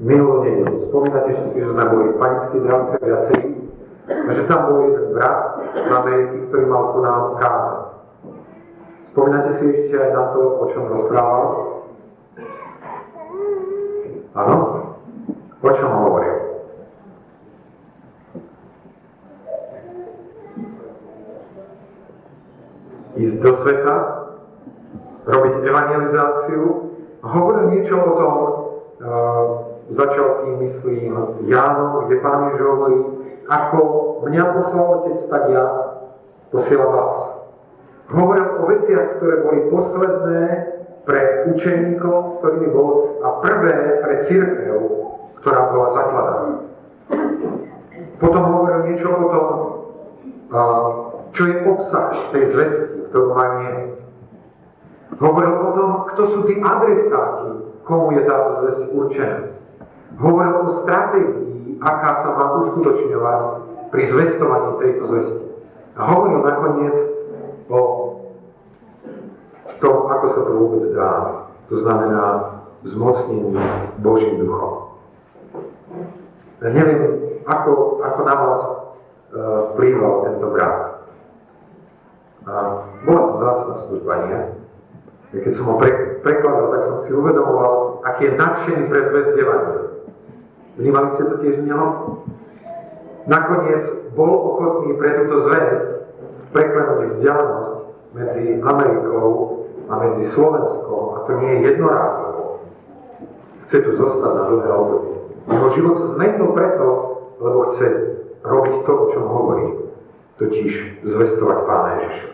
nedelu. Spomínate si, že sme boli v panickej dravce viacerí, že tam bol jeden brat z Ameriky, ktorý mal tu nám kázať. Spomínate si ešte aj na to, o čom rozprával? Áno? O čom hovoril? Ísť do sveta, robiť evangelizáciu hovoril niečo o tom, uh, začal tým, myslím, Jánom, kde Pán Ježiš hovorí, ako mňa poslal Otec, tak ja posielam vás. Hovoril o veciach, ktoré boli posledné pre učeníkov, s ktorými bol, a prvé pre církev, ktorá bola zakladaná. Potom hovoril niečo o tom, čo je obsah tej zvesti, ktorú má niesť. Hovoril o tom, kto sú tí adresáti, komu je táto zväzť určená. Hovoril o stratégii, aká sa má uskutočňovať pri zvestovaní tejto zvesti. A hovoril nakoniec o tom, ako sa to vôbec dá. To znamená zmocnení Božím duchom. Ja neviem, ako, ako na vás e, vplýval tento brat. A bola to zácna služba, nie? Keď som ho pre, prekladal, tak som si uvedomoval, aký je nadšený pre zväzť Vnímali ste to tiež neho? Nakoniec bol ochotný pre túto zväzť preklenúť vzdialenosť medzi Amerikou a medzi Slovenskom, a to nie je jednorázovo. Chce tu zostať na dlhé obdobie. Jeho život sa zmenil preto, lebo chce robiť to, o čom hovorí, totiž zvestovať Pána Ježiša.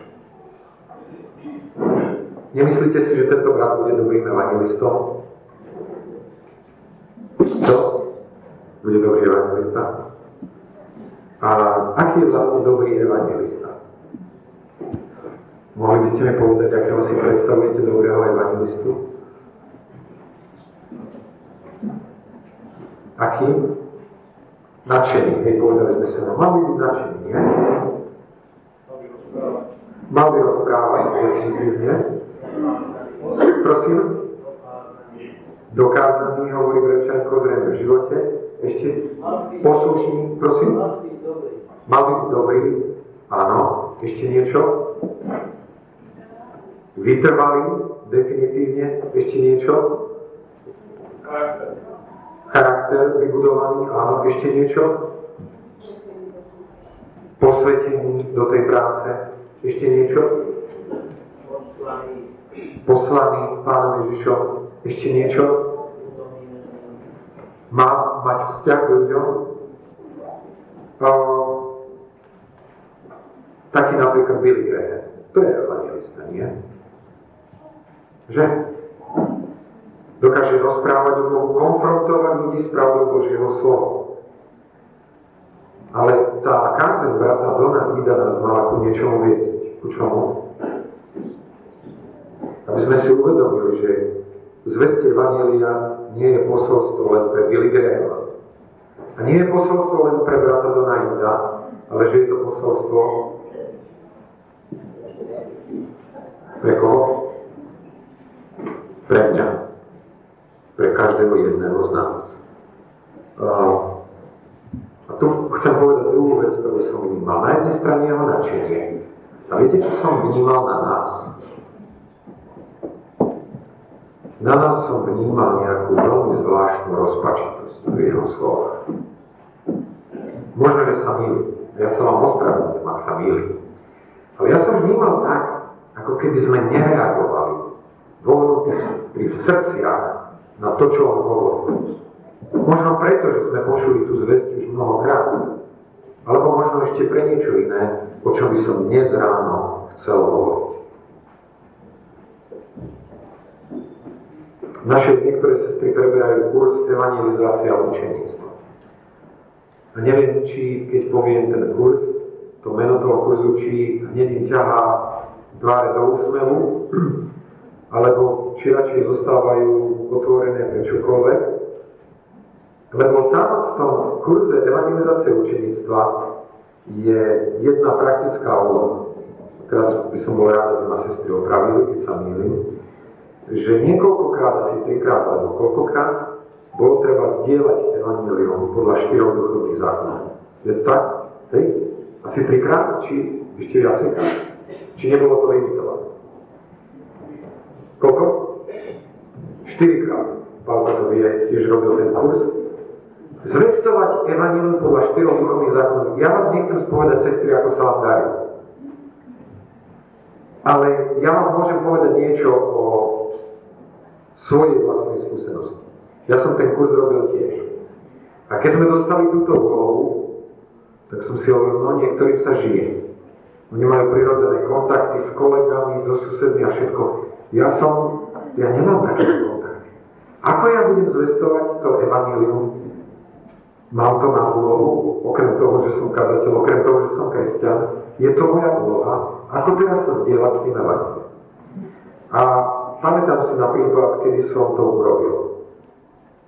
Nemyslíte si, že tento brat bude dobrým evangelistom? Čo? Bude dobrý evangelista? A aký je vlastne dobrý evangelista? Mohli by ste mi povedať, akého si predstavujete dobrého evangelistu? Aký? Nadšený. Hej, povedali sme sa, no, mal by byť nadšený, nie? Mal by rozprávať, definitívne. Prosím? Dokázaný, hovorí Brečanko, zrejme v živote. Ešte poslušný, prosím? Mal by byť dobrý. Áno. Ešte niečo? Vytrvalý, definitívne. Ešte niečo? Charakter vybudovaný, áno. Ešte niečo? Posvetený do tej práce. Ešte niečo? Poslaný Pánom Ježišom. Ešte niečo? Má mať vzťah k ľuďom? taký napríklad Billy Graham. To je evangelista, nie? Že? Dokáže rozprávať o Bohu, konfrontovať ľudí s pravdou Božieho slova. Ale tá kázeň brata Dona Ida nás mala ku niečomu viesť. Ku čomu? Aby sme si uvedomili, že zveste Evangelia nie je posolstvo len pre Billy Grahama. A nie je posolstvo len pre brata Dona Ida, ale že je to posolstvo pre koho? Pre mňa. Pre každého jedného z nás. A tu chcem povedať druhú vec, ktorú som vnímal. Na jednej strane jeho nadšenie. A viete, čo som vnímal na nás? Na nás som vnímal nejakú veľmi zvláštnu rozpačitosť v jeho slovách. Možno, že sa milí. Ja sa vám ospravedlňujem, ak sa milí. Ale ja som vnímal tak, ako keby sme nereagovali vo pri srdciach na to, čo on hovoril. Možno preto, že sme počuli tú zväzť už mnohokrát. Alebo možno ešte pre niečo iné, o čom by som dnes ráno chcel hovoriť. Naše niektoré sestry preberajú kurz evangelizácia a učeníctva. A neviem, či keď poviem ten kurz, to meno toho kurzu, či hneď im ťahá tváre do úsmevu, alebo či radšej zostávajú otvorené pre čokoľvek. Lebo tam v tom kurze evangelizácie učenictva je jedna praktická úloha. Teraz by som bol rád, aby ma sestry opravili, keď sa mýlim, že niekoľkokrát, asi trikrát alebo koľkokrát, bolo treba zdieľať evanilium podľa štyroch duchovných zákonov. Je to tak? Hej? Asi trikrát? Či ešte viacejkrát? Či nebolo to limitované? Koľko? Štyrikrát. Pavel to vie, tiež robil ten kurz. Zvestovať evanilium podľa štyroch duchovných zákonov. Ja vás nechcem spovedať, sestry, ako sa vám darí. Ale ja vám môžem povedať niečo o svojej vlastnej skúsenosti. Ja som ten kurz robil tiež. A keď sme dostali túto úlohu, tak som si hovoril, no niektorým sa žije. Oni majú prirodzené kontakty s kolegami, so susedmi a všetko. Ja som, ja nemám také kontakty. Ako ja budem zvestovať to evanílium? Mám to na úlohu, okrem toho, že som kazateľ, okrem toho, že som kresťan. Je to moja úloha. Ako teraz sa zdieľať s tým evanílium? A pamätám si napríklad, kedy som to urobil.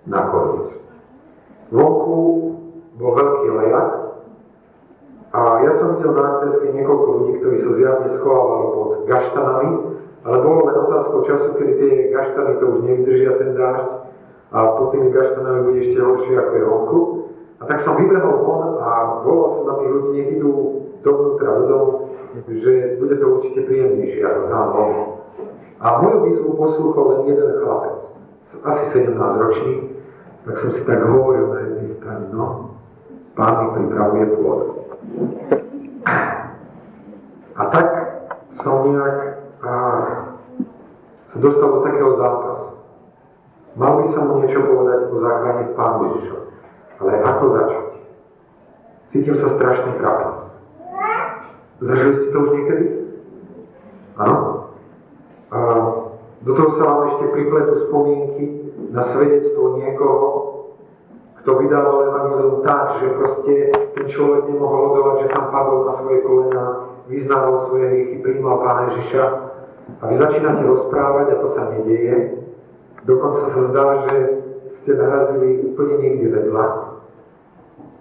Nakoniec. Vonku bol veľký lejak a ja som videl na Antreske niekoľko ľudí, ktorí sa zjavne schovávali pod gaštanami, ale bolo len otázkou času, kedy tie gaštany to už nevydržia ten dážď a pod tými gaštanami bude ešte horšie ako je vonku. A tak som vybehol von a volal som na tých ľudí, nech idú dovnútra do domu, že bude to určite príjemnejšie ako tam von. A moju výzvu poslúchol len jeden chlapec, asi 17 ročný, tak som si tak hovoril na jednej strane, no, pán mi pripravuje pôd. A tak som nejak a, sa dostal do takého zápasu. Mal by som mu niečo povedať o záchrane v Pánu Ježišovi. Ale ako začať? Cítim sa strašne trápne. Zažili ste to už niekedy? Áno? Do toho sa vám ešte pripletú spomienky na svedectvo niekoho, kto vydával Evangelium tak, že proste ten človek nemohol odovať, že tam padol na svoje kolena, vyznával svoje hriechy, príjmal Pána Ježiša a vy začínate rozprávať a to sa nedieje. Dokonca sa zdá, že ste narazili úplne niekde vedľa.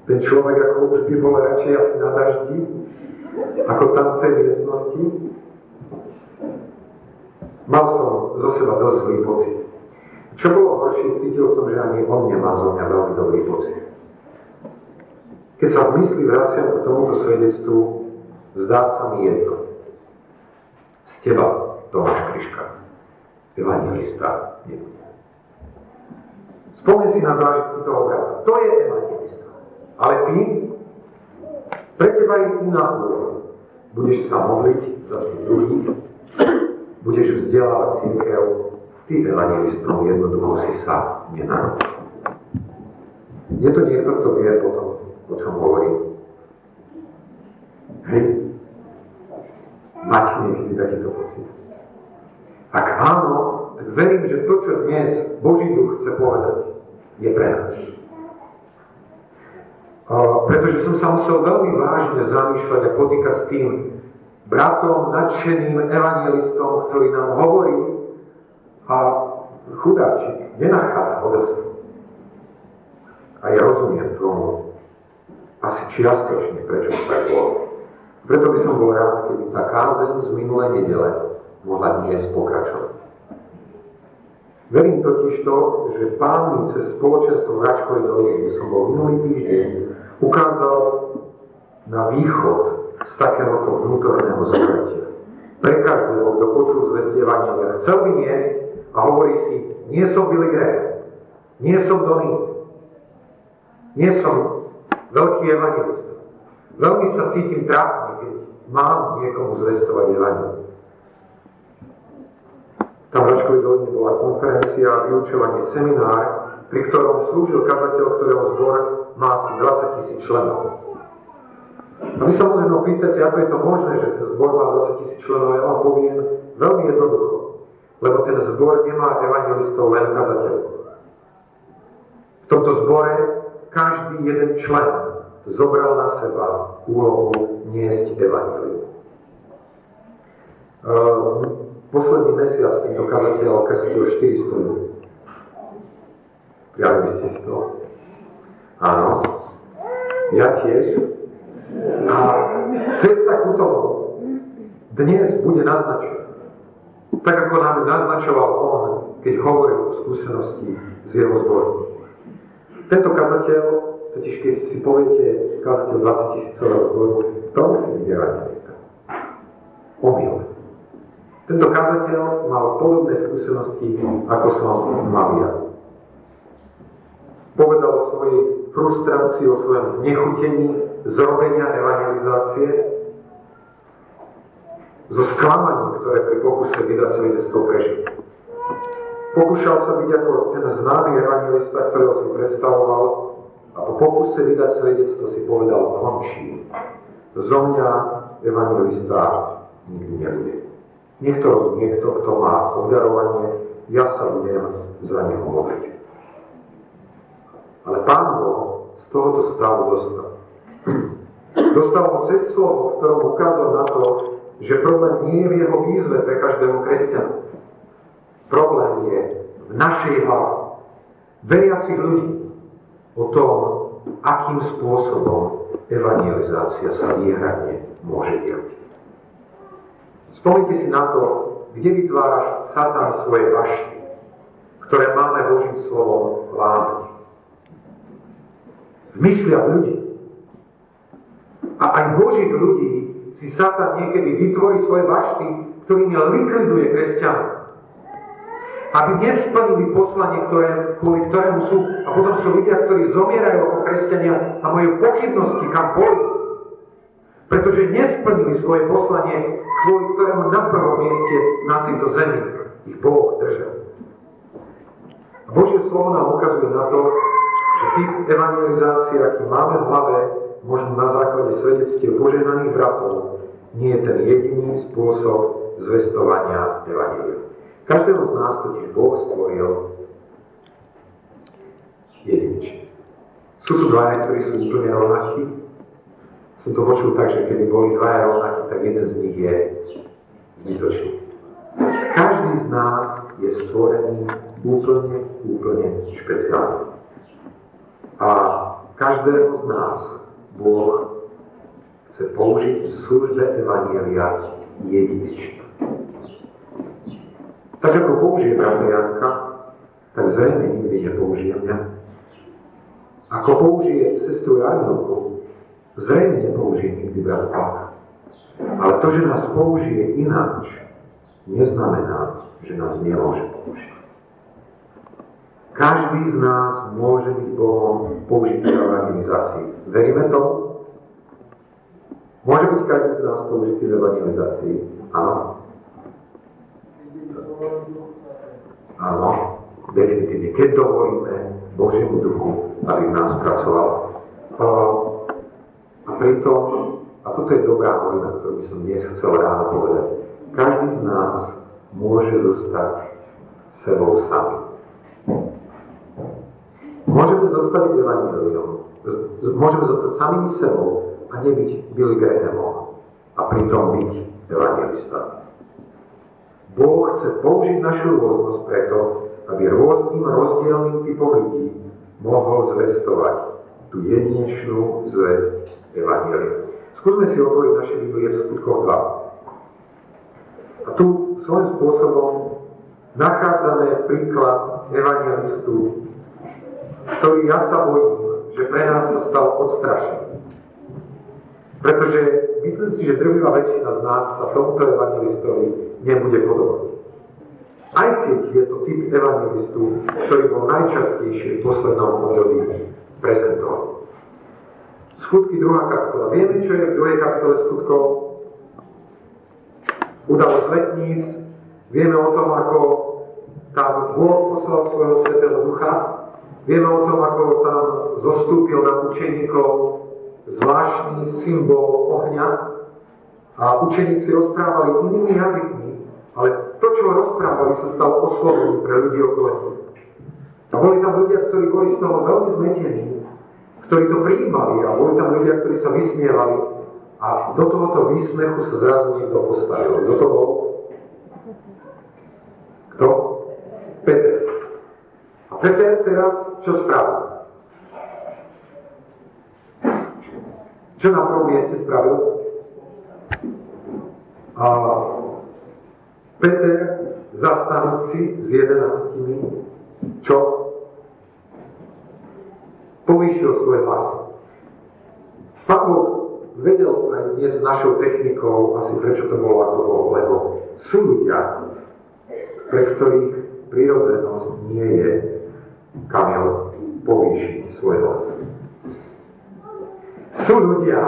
Ten človek ako už by bol radšej asi na daždi, ako tam v tej miestnosti. Mal som zo seba dosť zlý pocit. Čo bolo horšie, cítil som, že ani on nemá zo mňa veľmi dobrý pocit. Keď sa v mysli vraciam k tomuto svedectvu, zdá sa mi jedno. Z teba, Tomáš Kriška, evangelista nebude. Spomeň si na zážitky toho brata. To je evangelista. Ale ty, pre teba je iná úloha. Budeš sa modliť za tých druhých, budeš vzdelávať církev, ty evangelistom jednoducho si sa nenarodil. Je to niekto, kto vie potom, o čom hovorím. Hej. Máte niekedy takýto pocit? Ak áno, tak verím, že to, čo dnes Boží duch chce povedať, je pre nás. pretože som sa musel veľmi vážne zamýšľať a potýkať s tým bratom, nadšeným evangelistom, ktorý nám hovorí a chudáčik nenachádza odozvu. A ja rozumiem tomu asi čiastočne, prečo to tak bolo. Preto by som bol rád, keby tá kázeň z minulé nedele mohla dnes pokračovať. Verím totiž to, že pán mi cez spoločenstvo v Račkovej doline, kde som bol minulý týždeň, ukázal na východ z takéhoto vnútorného zomretia. Pre každého, kto počul zvestievanie, chcel by niesť a hovorí si, nie som Billy Graham, nie som Donny, nie som veľký evangelista. Veľmi sa cítim trápne, keď mám niekomu zvestovať evangelium. Tam v Račkovej doline bola konferencia, vyučovanie, seminár, pri ktorom slúžil kazateľ, ktorého zbor má asi 20 tisíc členov. A vy sa možno pýtate, ako je to možné, že ten zbor má 20 tisíc členov. Ja vám poviem veľmi jednoducho. Lebo ten zbor nemá evangelistov len kazateľov. V tomto zbore každý jeden člen zobral na seba úlohu niesť evangelium. Ehm, Posledný mesiac tento kazateľ krstil 400 ľudí. Prijali by ste si to? Áno. Ja tiež. A cesta ku tomu dnes bude naznačená. Tak ako nám naznačoval on, keď hovoril o skúsenosti z jeho zboru. Tento kazateľ, totiž keď si poviete kazateľ 20 tisícového zboru, to musí byť evangelista. Omyl. Tento kazateľ mal podobné skúsenosti, ako som mal ja. Povedal o svojej frustrácii, o svojom znechutení zrobenia evangelizácie, zo sklamaní, ktoré pri pokuse vydať svedectvo prežil. Pokúšal sa byť ako ten známy evangelista, ktorého si predstavoval a po pokuse vydať svedectvo si povedal, končí. Zo mňa evangelista nikdy nebude. Niekto, niekto, kto má obdarovanie, ja sa budem za neho modliť. Ale Pán Boh z tohoto stavu dostal. Dostal ho cez slovo, v ktorom ukázal na to, že problém nie je v jeho výzve pre každého kresťana. Problém je v našej hlave, veriacich ľudí, o tom, akým spôsobom evangelizácia sa výhradne môže diať. Spomnite si na to, kde vytváraš Satan svoje vašky, ktoré máme Božím slovom lámať. V mysliach ľudí. A aj Božích ľudí si Satan niekedy vytvorí svoje vašty, ktorými likviduje kresťanov. Aby nesplnili poslanie, ktoré, kvôli ktorému sú, a potom sú ľudia, ktorí zomierajú ako kresťania a majú pochybnosti, kam pôjdu. Pretože nesplnili svoje poslanie, kvôli ktorému na prvom mieste na tejto zemi ich Boh držal. A Božie slovo nám ukazuje na to, že typ evangelizácie, aký máme v hlave, možno na základe svedectiev poženaných bratov, nie je ten jediný spôsob zvestovania Evangelia. Každého z nás totiž Boh stvoril jedinečne. Sú tu dvaja, ktorí sú úplne rovnakí. Som to počul tak, že keby boli dvaja rovnakí, tak jeden z nich je zbytočný. Každý z nás je stvorený úplne, úplne špeciálne. A každého z nás Boh chce použiť v službe Evangelia jedinečne. Tak ako použije brata Janka, tak zrejme nikdy nepoužije mňa. Ako použije sestru Janilku, zrejme nepoužije nikdy brata Ale to, že nás použije ináč, neznamená, že nás nemôže použiť. Každý z nás môže byť Bohom použitý v evangelizácii. Veríme to? Môže byť každý z nás použitý v evangelizácii? Áno. Áno, definitívne. Keď dovolíme Božiemu duchu, aby v nás pracoval. A pritom, a toto je dobrá novina, ktorú by som dnes chcel ráno povedať, každý z nás môže zostať sebou sami. Môžeme zostať evaniliom. Môžeme zostať samými sebou a nebyť Billy Grahamom a pritom byť evangelista. Boh chce použiť našu rôznosť preto, aby rôznym rozdielným typom ľudí mohol zvestovať tú jedinečnú zväzť Evangelia. Skúsme si otvoriť naše Biblie v skutkoch 2. A tu svojím spôsobom nachádzame príklad evangelistu ktorý ja sa bojím, že pre nás sa stal odstrašený. Pretože myslím si, že drvivá väčšina z nás sa tomuto evangelistovi nebude podobať. Aj keď je to typ evangelistu, ktorý bol najčastejšie v poslednom období prezentovaný. Skutky druhá kapitola. Vieme, čo je v druhej kapitole skutkov? Udalosť letníc. Vieme o tom, ako tam Boh poslal svojho svetého ducha Vieme o tom, ako tam zostúpil na učeníkov zvláštny symbol ohňa a učeníci rozprávali inými jazykmi, ale to, čo rozprávali, sa stalo oslovom pre ľudí okolo nich. A boli tam ľudia, ktorí boli z toho veľmi zmetení, ktorí to prijímali a boli tam ľudia, ktorí sa vysmievali a do tohoto výsmechu sa zrazu niekto postavil. Kto to bol? Kto? Peter. Peter teraz čo spravil? Čo na prvom mieste spravil? A Peter, zastanúci s jedenáctimi, čo? povýšil svoj hlas. Boh vedel aj dnes našou technikou, asi prečo to bolo ako bolo, lebo sú ľudia, pre ktorých prírodzenosť nie je kamiel povýšiť svoj hlas. Sú ľudia,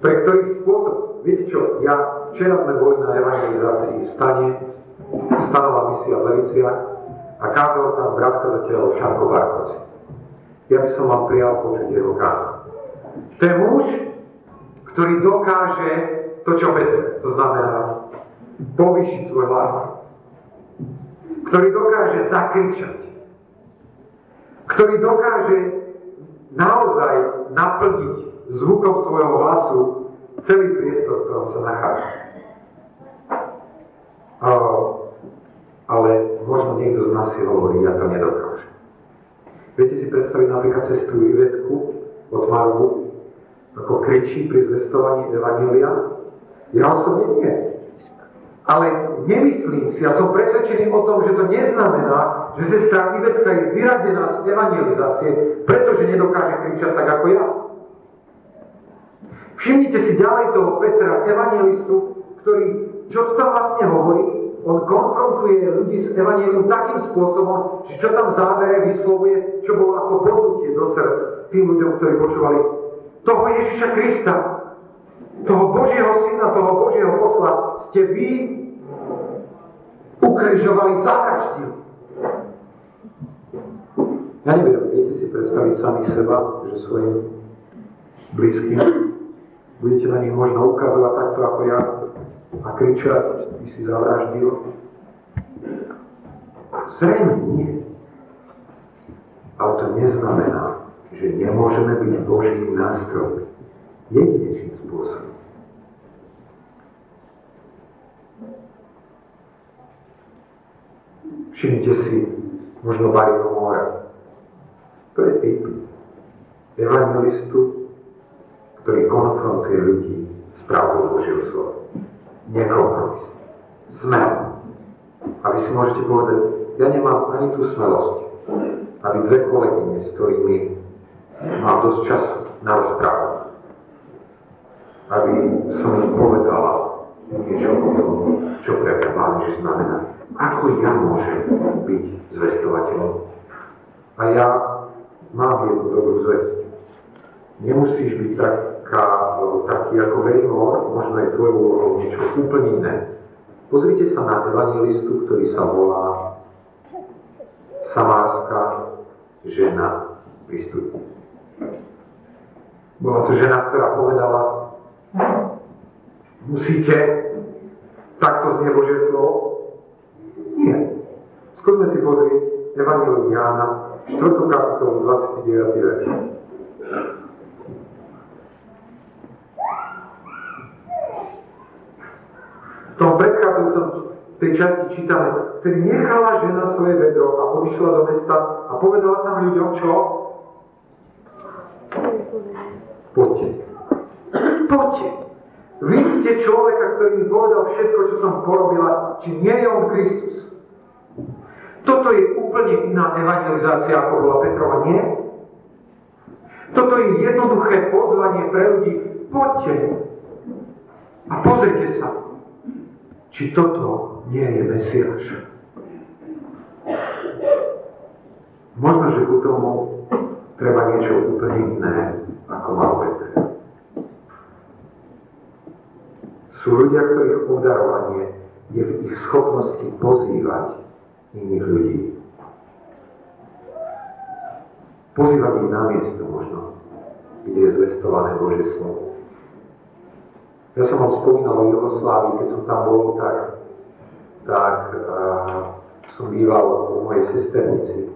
pre ktorých spôsob, viete čo, ja, včera sme boli na evangelizácii v stane, stanová misia v Leviciach a kázal tam bratka zatiaľ Šanko Barkovci. Ja by som vám prijal počuť jeho kázal. To je muž, ktorý dokáže to, čo Peter, to znamená povýšiť svoj hlas, ktorý dokáže zakričať, ktorý dokáže naozaj naplniť zvukom svojho hlasu celý priestor, v ktorom sa nachádza. Ale možno niekto z nás si hovorí, ja to nedokážem. Viete si predstaviť napríklad cestu Ivetku od Marvu, ako kričí pri zvestovaní Evanília? Ja osobne nie. Ale nemyslím si, ja som presvedčený o tom, že to neznamená, že sestra Ivetka je vyradená z evangelizácie, pretože nedokáže kričať tak ako ja. Všimnite si ďalej toho Petra, evangelistu, ktorý, čo tam vlastne hovorí, on konfrontuje ľudí s evanelium takým spôsobom, že čo tam v závere vyslovuje, čo bolo ako bodnutie do srdca tým ľuďom, ktorí počúvali toho Ježiša Krista, toho Božieho Syna, toho Božieho posla, ste vy ukrižovali, zavraždili. Ja neviem, viete si predstaviť samých seba, že svojim blízkym budete na nich možno ukazovať takto ako ja a kričať, ty si zavraždil. Zrejme nie. Ale to neznamená, že nemôžeme byť Božím nástrojom. Jedinečným spôsobom. Všimnite si možno Barino Mora. To je typ evangelistu, ktorý konfrontuje ľudí s pravdou Božieho slova. Nekompromis. Smel. A vy si môžete povedať, ja nemám ani tú smelosť, aby dve kolegyne, s ktorými mám dosť času na rozprávu, aby som im povedala niečo o tom, čo pre mňa Pán Ježiš znamená. Ako ja môžem byť zvestovateľom? A ja mám jednu dobrú zväzť. Nemusíš byť tak taká, taký ako Weymore, možno je tvojou úlohou niečo úplne iné. Pozrite sa na evangelistu, ktorý sa volá Samárska žena prístupu. Bola to žena, ktorá povedala, musíte, takto znie Božie slovo? Nie. Skúsme si pozrieť Evangelium Jána, 4. kapitolu, 29. verš. V tom predchádzajúcom tej časti čítame, vtedy nechala žena svoje vedro a odišla do mesta a povedala tam ľuďom, čo? Poďte. Poďte. Vy ste človeka, ktorý mi povedal všetko, čo som porobila, či nie je on Kristus. Toto je úplne iná evangelizácia, ako bola Petrova, nie? Toto je jednoduché pozvanie pre ľudí. Poďte a pozrite sa či toto nie je Mesiáš. Možno, že ku tomu treba niečo úplne iné, ako mal Peter. Sú ľudia, ktorých obdarovanie je v ich schopnosti pozývať iných ľudí. Pozývať ich na miesto možno, kde je zvestované Božie slovo. Ja som vám spomínal o Jugoslávii, keď som tam bol, tak, tak uh, som býval u mojej sesternici.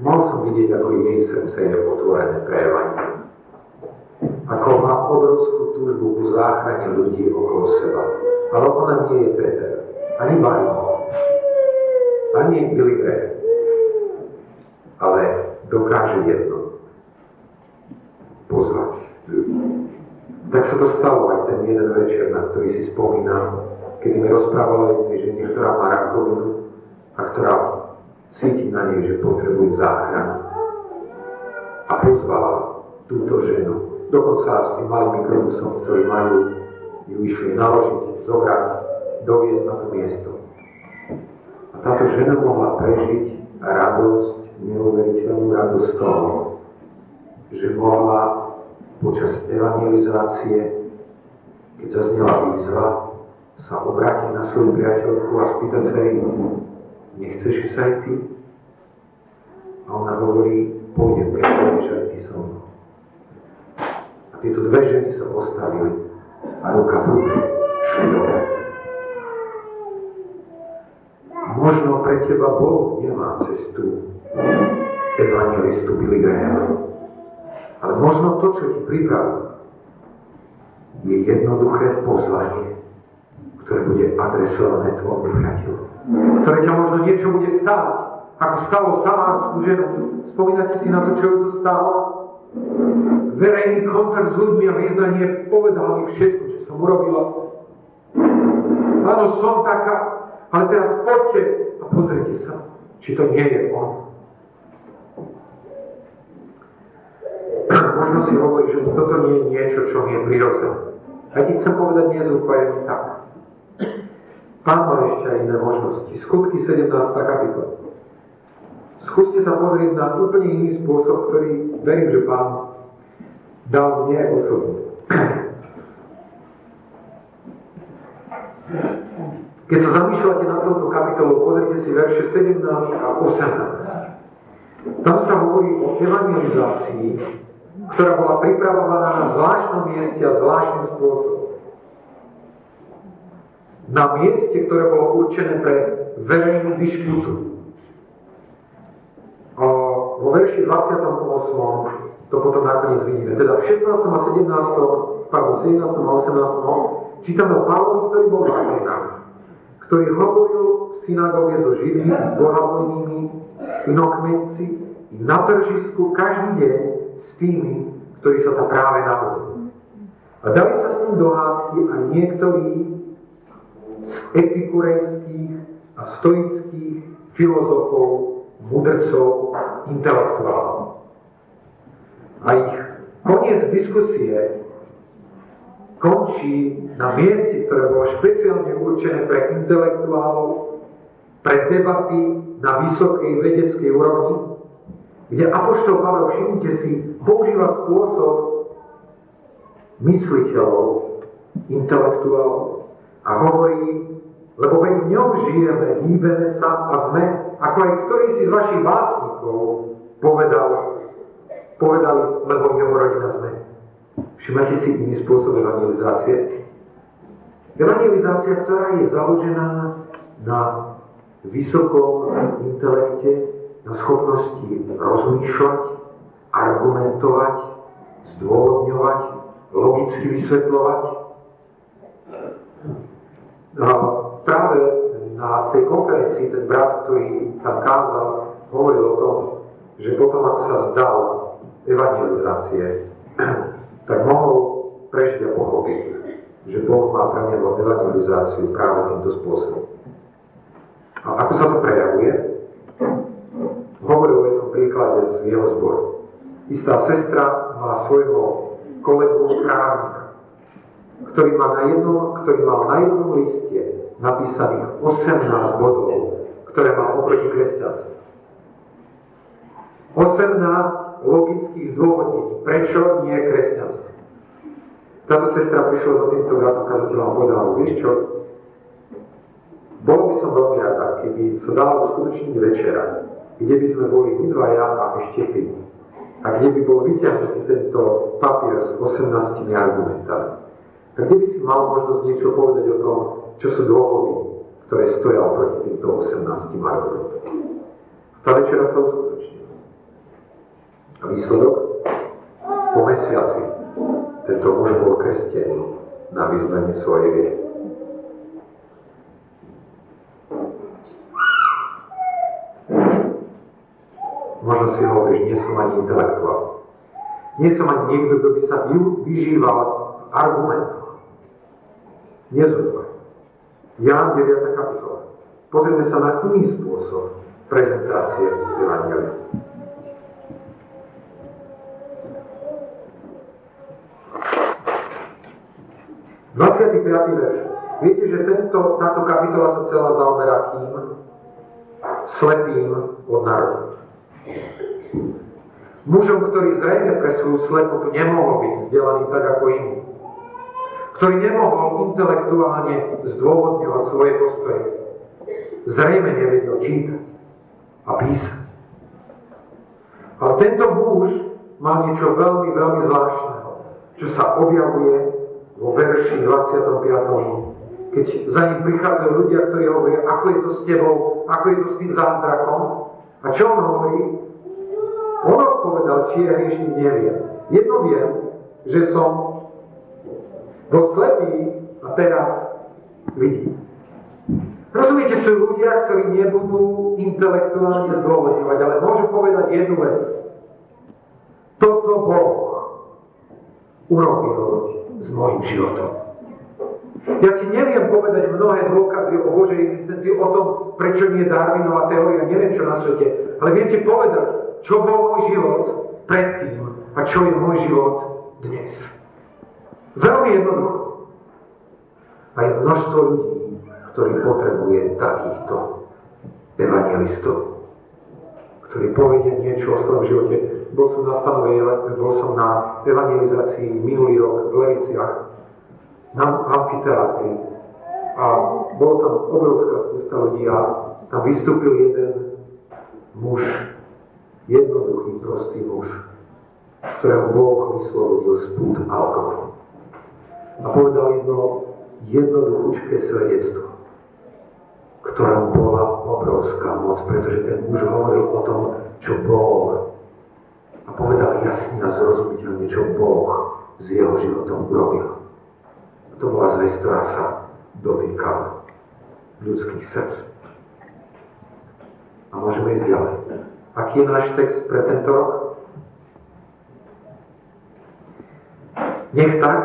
Mohol som vidieť, ako jej srdce je otvorené pre evangelium. Ako má obrovskú túžbu po záchrane ľudí okolo seba. Ale ona nie je Peter, ani Barno, ani Billy Graham. Ale dokáže jedno. Pozvať. Tak sa to stalo aj ten jeden večer, na ktorý si spomínam, kedy mi rozprávala o jednej žene, ktorá má rakovinu a ktorá cíti na nej, že potrebuje záchranu. A a pozvala túto ženu. Dokonca s tým malým mikrobusom, ktorý majú, ju išli naložiť, zobrať, doviezť na to miesto. Táto žena mohla prežiť radosť, neuveriteľnú radosť toho, že mohla počas evangelizácie, keď zaznela výzva, sa obrátiť na svoju priateľku a spýtať sa jej, nechceš ísť aj ty? A ona hovorí, pôjdem, pôjdeš aj ty so mnou. A tieto dve ženy sa postavili a ruka v ruke šli Možno pre teba Boh nemá cestu evangelistu Billy Graham. Ale možno to, čo ti pripravil, je jednoduché pozvanie, ktoré bude adresované tvojmu priateľu. Ktoré ťa možno niečo bude stáť, ako stalo samárskú ženu. Spomínate si na to, čo ju to stálo? Verejný kontakt s ľuďmi a vyznanie povedal mi všetko, čo som urobila. Áno, som taká, ale teraz poďte a pozrite sa, či to nie je on. Možno si hovorí, že toto nie je niečo, čo mi je prirodzené. A ti chcem povedať nezúfajne tak. Pán má ešte aj iné možnosti. Skutky 17. kapitola. Skúste sa pozrieť na úplne iný spôsob, ktorý verím, že Pán dal mne osobne. Keď sa zamýšľate na tomto kapitolu, pozrite si verše 17 a 18. Tam sa hovorí o evangelizácii, ktorá bola pripravovaná na zvláštnom mieste a zvláštnym spôsobom. Na mieste, ktoré bolo určené pre verejnú dišputu. Vo verši 28. to potom nakoniec vidíme. Teda v 16. a 17. pardon, 17. a 18. čítame o Pavlovi, ktorý bol v ktorý hovoril v synagóge so Židmi, s bohabojnými, inokmenci, na tržisku každý deň s tými, ktorí sa tam práve narodili. A dali sa s ním do hádky a niektorí z epikurejských a stoických filozofov, mudrcov, intelektuálov. A ich koniec diskusie končí na mieste, ktoré bolo špeciálne určené pre intelektuálov, pre debaty na vysokej vedeckej úrovni, kde Apoštol Pavel, všimnite si, používa spôsob mysliteľov, intelektuálov a hovorí, lebo veď ňom žijeme, hýbeme sa a sme, ako aj ktorý si z vašich básnikov povedal, povedali, lebo ňom rodina sme. Všimajte si iný spôsob evangelizácie. Evangelizácia, ktorá je založená na vysokom intelekte, na schopnosti rozmýšľať, argumentovať, zdôvodňovať, logicky vysvetľovať. No, práve na tej konferencii ten brat, ktorý tam kázal, hovoril o tom, že potom, ako sa vzdal evangelizácie, tak mohol prežiť a pochopiť, že Boh má pre neho evangelizáciu práve týmto spôsobom. A ako sa to prejavuje? hovoril o jednom príklade z jeho zboru. Istá sestra má svojho kolegu právnika, ktorý, má na jednom, ktorý mal na jednom liste napísaných 18 bodov, ktoré má oproti kresťanstvu. 18 logických zdôvodnení, prečo nie kresťanstvo. Táto sestra prišla za týmto bratom kazateľom a povedala, vieš čo, bolo by som veľmi rada, keby sa dala uskutočniť večera, kde by sme boli my dvaja a ešte ty. A kde by bol vyťahnutý tento papier s 18 argumentami. A kde by si mal možnosť niečo povedať o tom, čo sú dôvody, ktoré stoja proti týmto 18 argumentom. Tá večera sa uskutočnila. A výsledok? Po mesiaci tento muž bol krstený na význanie svojej viery. Možno si hovoríš, nie som ani intelektuál. Nie som ani niekto, kto by sa vyžíval v argumentoch. Nezúfaj. Ján 9. kapitola. Pozrieme sa na iný spôsob prezentácie Evangelia. 25. verš. Viete, že tento, táto kapitola sa celá zaoberá kým? Slepým od narodu. Mužom, ktorý zrejme pre svoju slepotu nemohol byť vzdelaný tak ako iní. Ktorý nemohol intelektuálne zdôvodňovať svoje postoje. Zrejme nevedel čítať a písať. Ale tento muž mal niečo veľmi, veľmi zvláštneho, čo sa objavuje vo verši 25. Keď za ním prichádzajú ľudia, ktorí hovoria, ako je to s tebou, ako je to s tým zázrakom. A čo on hovorí? On odpovedal, či je hriešný, neviem. Jedno viem, že som bol slepý a teraz vidím. Rozumiete, sú ľudia, ktorí nebudú intelektuálne zdôvodňovať, ale môžu povedať jednu vec. Toto Boh urobil s mojim životom. Ja ti neviem povedať mnohé dôkazy o Božej existencii, o tom, prečo nie Darwinová teória, neviem čo na svete, ale viem ti povedať, čo bol môj život predtým a čo je môj život dnes. Veľmi jednoducho. A je množstvo ľudí, ktorý potrebuje takýchto evangelistov, ktorí povedia niečo o svojom živote. Bol som na stanove, bol som na evangelizácii minulý rok v Leviciach, na amfiteátri a bolo tam obrovská spústa ľudí a tam vystúpil jeden muž, jednoduchý, prostý muž, ktorého Boh vyslobodil z pút alkoholu. A povedal jedno jednoduchúčké svedectvo ktorom bola obrovská moc, pretože ten muž hovoril o tom, čo bol a povedal jasne a zrozumiteľne, čo Boh s jeho životom urobil. To bola zväz, ktorá sa dotýkala ľudských srdc. A môžeme ísť ďalej. Aký je náš text pre tento rok? Nech tak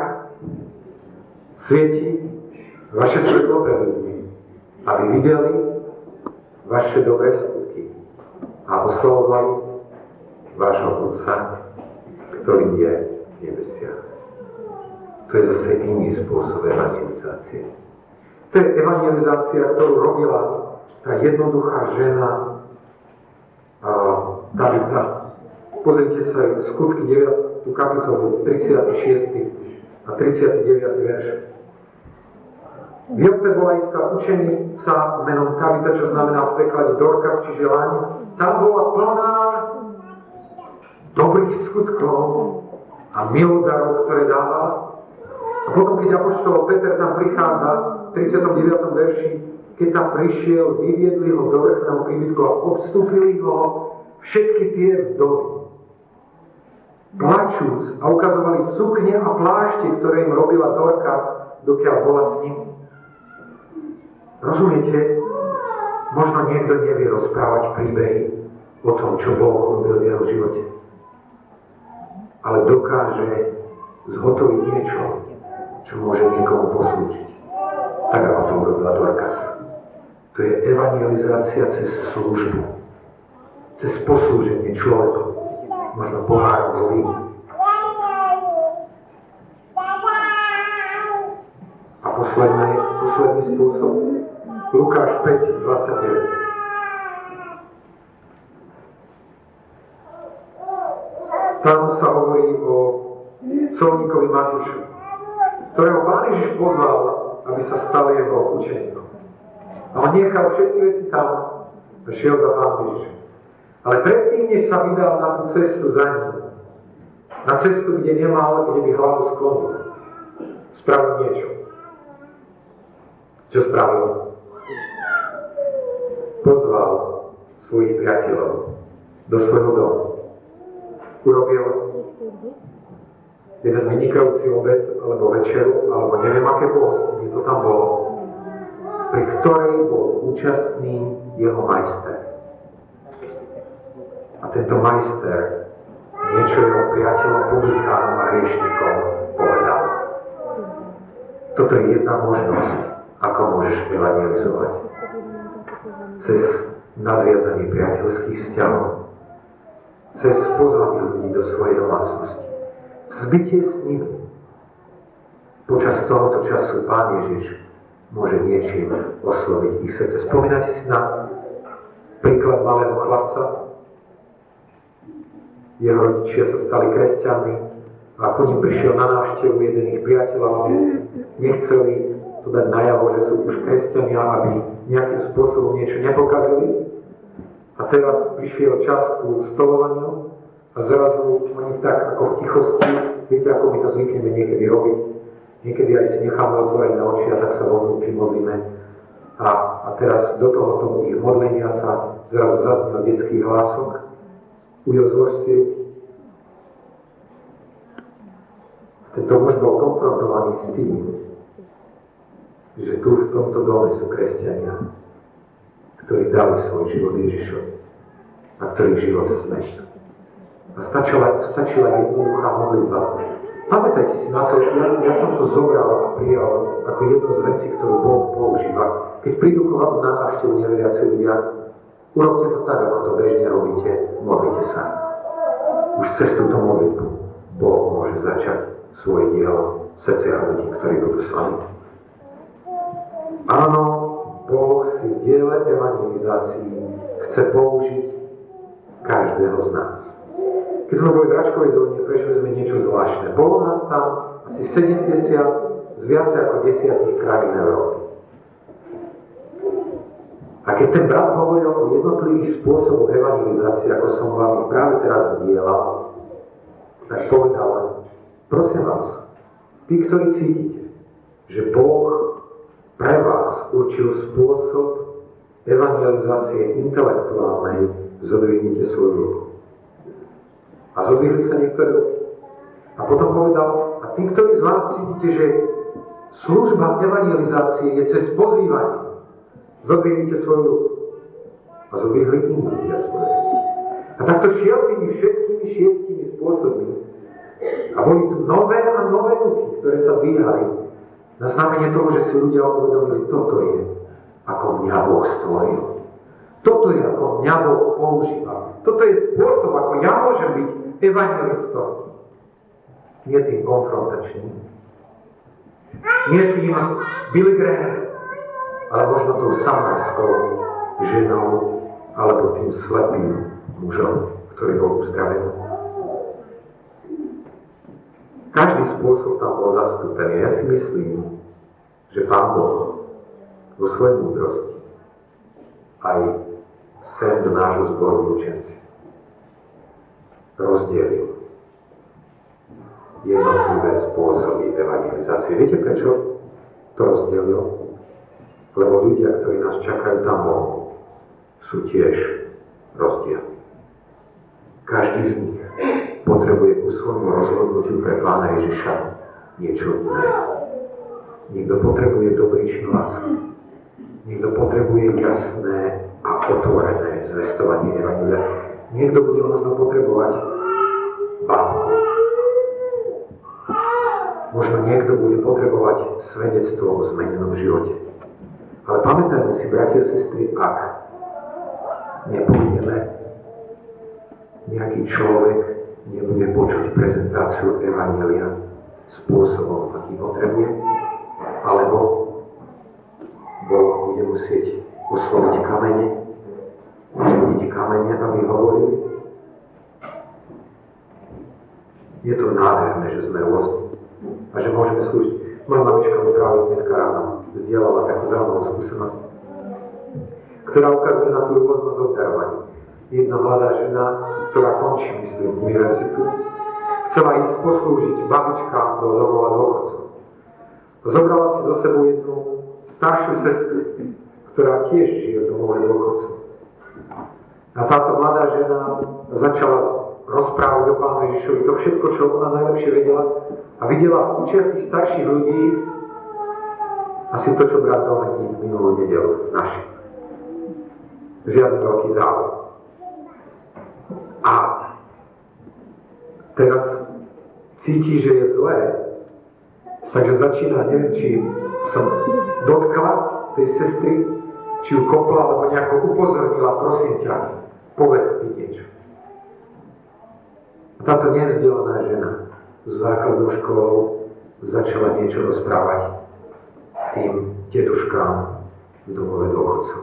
svieti vaše svetlo pred ľuďmi, aby videli vaše dobré skutky a oslovovali vášho Otca, ktorý je v nebesiach. To je zase iný spôsob evangelizácie. To je evangelizácia, ktorú robila tá jednoduchá žena Davida. Pozrite sa skutky 9. kapitolu 36. a 39. verš. V Jope bola istá učenica menom Tabita, čo znamená v preklade Dorkas, čiže laň. Tá bola plná dobrých skutkov a milodarov, ktoré dávala. A potom, keď Apoštol Peter tam prichádza v 39. verši, keď tam prišiel, vyviedli ho do vrchného príbytku a obstúpili ho všetky tie vdovy. Plačúc a ukazovali sukne a plášte, ktoré im robila Dorkas, dokiaľ bola s ním. Rozumiete? Možno niekto nevie rozprávať príbehy o tom, čo Boh robil v jeho živote. Ale dokáže zhotoviť niečo, čo môže niekomu poslúžiť. Tak ako to urobila Dorkas. To je evangelizácia cez službu. Cez poslúženie človeku. Možno pohárom vín. A posledný, posledný spôsob Lukáš 5, 29. Tam sa hovorí o colníkovi Matúšu, ktorého Pán Ježiš pozval, aby sa stal jeho učeníkom. A on nechal všetky veci tam a šiel za Pán Ježišom. Ale predtým, než sa vydal na tú cestu za ním, na cestu, kde nemal, kde by hlavu sklonil, spravil niečo. Čo spravil? pozval svojich priateľov do svojho domu. Urobil jeden vynikajúci obed, alebo večeru, alebo neviem aké pohostenie to tam bolo, pri ktorej bol účastný jeho majster. A tento majster niečo jeho priateľom, publikánom a riešnikom povedal. Toto je jedna možnosť, ako môžeš evangelizovať cez nadviazanie priateľských vzťahov, cez pozvanie ľudí do svojej domácnosti, zbytie s nimi. počas tohoto času Pán Ježiš môže niečím osloviť ich srdce. Spomínate si na príklad malého chlapca? Jeho rodičia sa stali kresťanmi a po ním prišiel na návštevu jeden ich priateľ a nechceli to dať najavo, že sú už kresťania, aby nejakým spôsobom niečo nepokazili. A teraz prišiel čas ku stolovaniu a zrazu oni tak ako v tichosti, viete, ako my to zvykneme niekedy robiť, niekedy aj si necháme otvorené oči a tak sa vonútri modlíme. A, a teraz do tohoto ich modlenia sa zrazu zaznel detský hlások. Ujo, zlož si. Tento muž bol konfrontovaný s tým, že tu v tomto dome sú kresťania, ktorí dali svoj život Ježišovi a ktorých život zmenil. Stačila, stačila jednoduchá modlitba. Pamätajte si na to, ja, ja som to zobral a prijal ako jednu z vecí, ktorú Boh používa. Keď prídu k vám na návštevu neveriaci ľudia, urobte to tak, ako to bežne robíte, modlite sa. Už cez túto modlitbu Boh môže začať svoje dielo srdcia ľudí, ktorí budú s vami. Áno, Boh si v diele evangelizácii chce použiť každého z nás. Keď sme boli v Račkovej doline, prešli sme niečo zvláštne. Bolo nás tam asi 70 z viac ako desiatich krajín Európy. A keď ten brat hovoril o jednotlivých spôsoboch evangelizácie, ako som vám ich práve teraz zdieľal, tak povedal, prosím vás, tí, ktorí cítite, že Boh pre vás určil spôsob evangelizácie intelektuálnej, zodvihnite svoju ruku. A zodvihli sa niektorí A potom povedal, a tí, ktorí z vás cítite, že služba evangelizácie je cez pozývanie, zodvihnite svoju ruku. A zodvihli iní ľudia svoje A takto šiel tými všetkými šiestimi spôsobmi. A boli tu nové a nové ruky, ktoré sa dvíhali na znamenie toho, že si ľudia uvedomili, toto je, ako mňa Boh stvoril. Toto je, ako mňa Boh používa. Toto je spôsob, ako ja môžem byť evangelistom. Nie tým konfrontačným. Nie tým Billy Graham, ale možno tou samarskou ženou, alebo tým slepým mužom, ktorý bol uzdravený. Každý spôsob tam bol zastúpený. Ja si myslím, že Pán Boh vo svojej múdrosti aj sem do nášho zboru učenci rozdielil jednotlivé spôsoby evangelizácie. Viete prečo to rozdielil? Lebo ľudia, ktorí nás čakajú tam sú tiež rozdielni. Každý z nich potrebuje ku svojmu rozhodnutiu pre Pána Ježiša niečo iné. Niekto potrebuje dobrý lásky. Niekto potrebuje jasné a otvorené zvestovanie Evangelia. Niekto bude možno potrebovať bábku. Možno niekto bude potrebovať svedectvo o zmenenom živote. Ale pamätajme si, bratia a sestry, ak nepôjdeme, nejaký človek nebude počuť prezentáciu Evangelia spôsobom, aký potrebuje, alebo Boh bude musieť osloviť kamene, kamene, aby hovorili. Je to nádherné, že sme rôzni a že môžeme slúžiť. Moja mamička mi práve dneska ráno zdieľala takú zaujímavú skúsenosť, ktorá ukazuje na tú rôznosť obdarovaní jedna mladá žena, ktorá končí, myslím, univerzitu, chcela ísť poslúžiť babičkám do domova dôchodcov. Zobrala si do sebou jednu staršiu sestru, ktorá tiež žije v domove dôchodcov. A táto mladá žena začala rozprávať o Pánu Ježišovi to všetko, čo ona najlepšie vedela a videla v tých starších ľudí asi to, čo brat Domeník minulú nedelu naši. Žiadny veľký záujem. A teraz cíti, že je zlé, takže začína, neviem, či som dotkla tej sestry, či ju kopla, alebo nejako upozornila, prosím ťa, povedz ty niečo. Táto nevzdelaná žena z základnou školou začala niečo rozprávať tým deduškám v domove dôchodcov.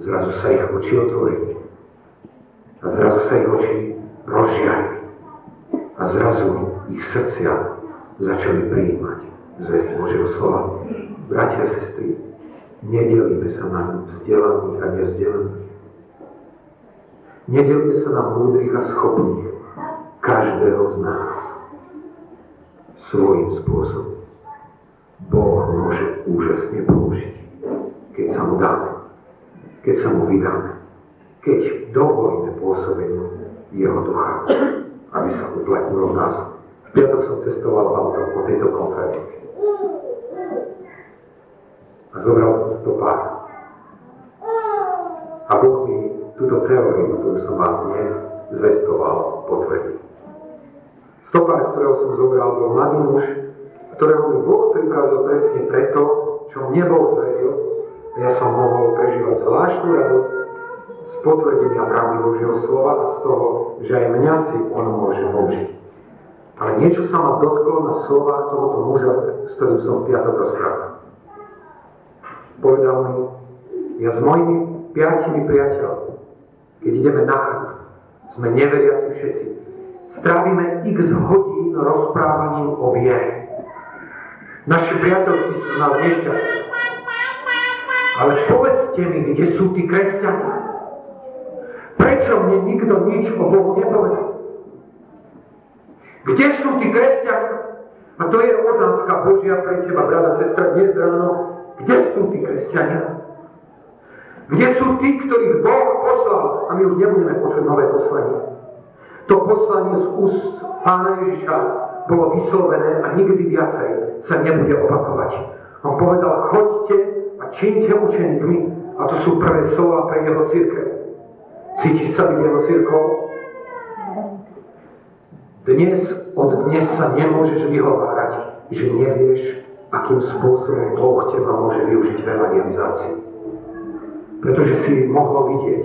Zrazu sa ich oči otvorili. A zrazu sa ich oči rozžiali. A zrazu ich srdcia začali prijímať zväzť Božieho slova. Bratia a sestry, nedelíme sa na vzdelaných a nevzdelaných. Nedelíme sa na múdrych a schopných. Každého z nás svojím spôsobom. Boh môže úžasne použiť, keď sa mu dáme, keď sa mu vydáme, keď dovolíme pôsobeniu jeho ducha, aby sa uplatnilo v nás. V piatok som cestoval auto po tejto konferencii. A zobral som stopár. A Boh mi túto teóriu, ktorú som vám dnes zvestoval, potvrdil. Stopár, ktorého som zobral, bol mladý muž, ktorého mi Boh pripravil presne preto, čo mne Boh ja som mohol prežívať zvláštnu radosť z potvrdenia pravdy Božieho slova a z toho, že aj mňa si on môže použiť. Ale niečo sa ma dotklo na slovách tohoto muža, s ktorým som v piatok rozprával. Povedal mi, ja s mojimi piatimi priateľmi, keď ideme na chatu, sme neveriaci všetci, strávime x hodín rozprávaním o viere. Naše priateľství sú nás nešťastné. Ale povedzte mi, kde sú tí kresťania? Prečo mne nikto nič o Bohu nepovedal? Kde sú tí kresťania? A to je otázka Božia pre teba, brada, sestra, dnes ráno. Kde sú tí kresťania? Kde sú tí, ktorých Boh poslal? A my už nebudeme počuť nové poslanie. To poslanie z úst Pána Ježiša bolo vyslovené a nikdy viacej sa nebude opakovať. On povedal, choďte a čínte učeníkmi. A to sú prvé slova pre jeho církev. Cítiš sa byť jeho církou? Dnes, od dnes sa nemôžeš vyhovárať, že nevieš, akým spôsobom Boh teba môže využiť v evangelizácii. Pretože si mohol vidieť,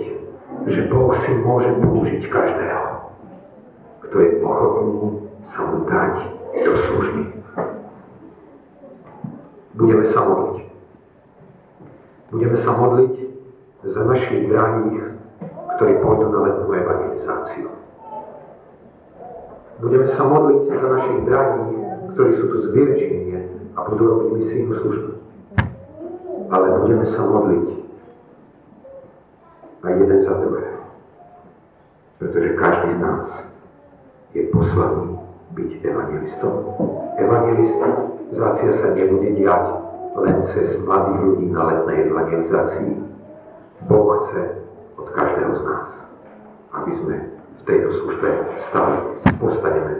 že Boh si môže použiť každého, kto je ochotný sa mu dať do služby. Budeme sa modliť. Budeme sa modliť za našich drahých, ktorí pôjdu na letnú evangelizáciu. Budeme sa modliť za našich drahých, ktorí sú tu z Virginie a budú robiť misijnú službu. Ale budeme sa modliť aj jeden za druhého. Pretože každý z nás je poslaný byť evangelistom. Evangelizácia sa nebude diať len cez mladých ľudí na letnej evangelizácii. Boh chce od každého z nás, aby sme v tejto službe stali. Postaneme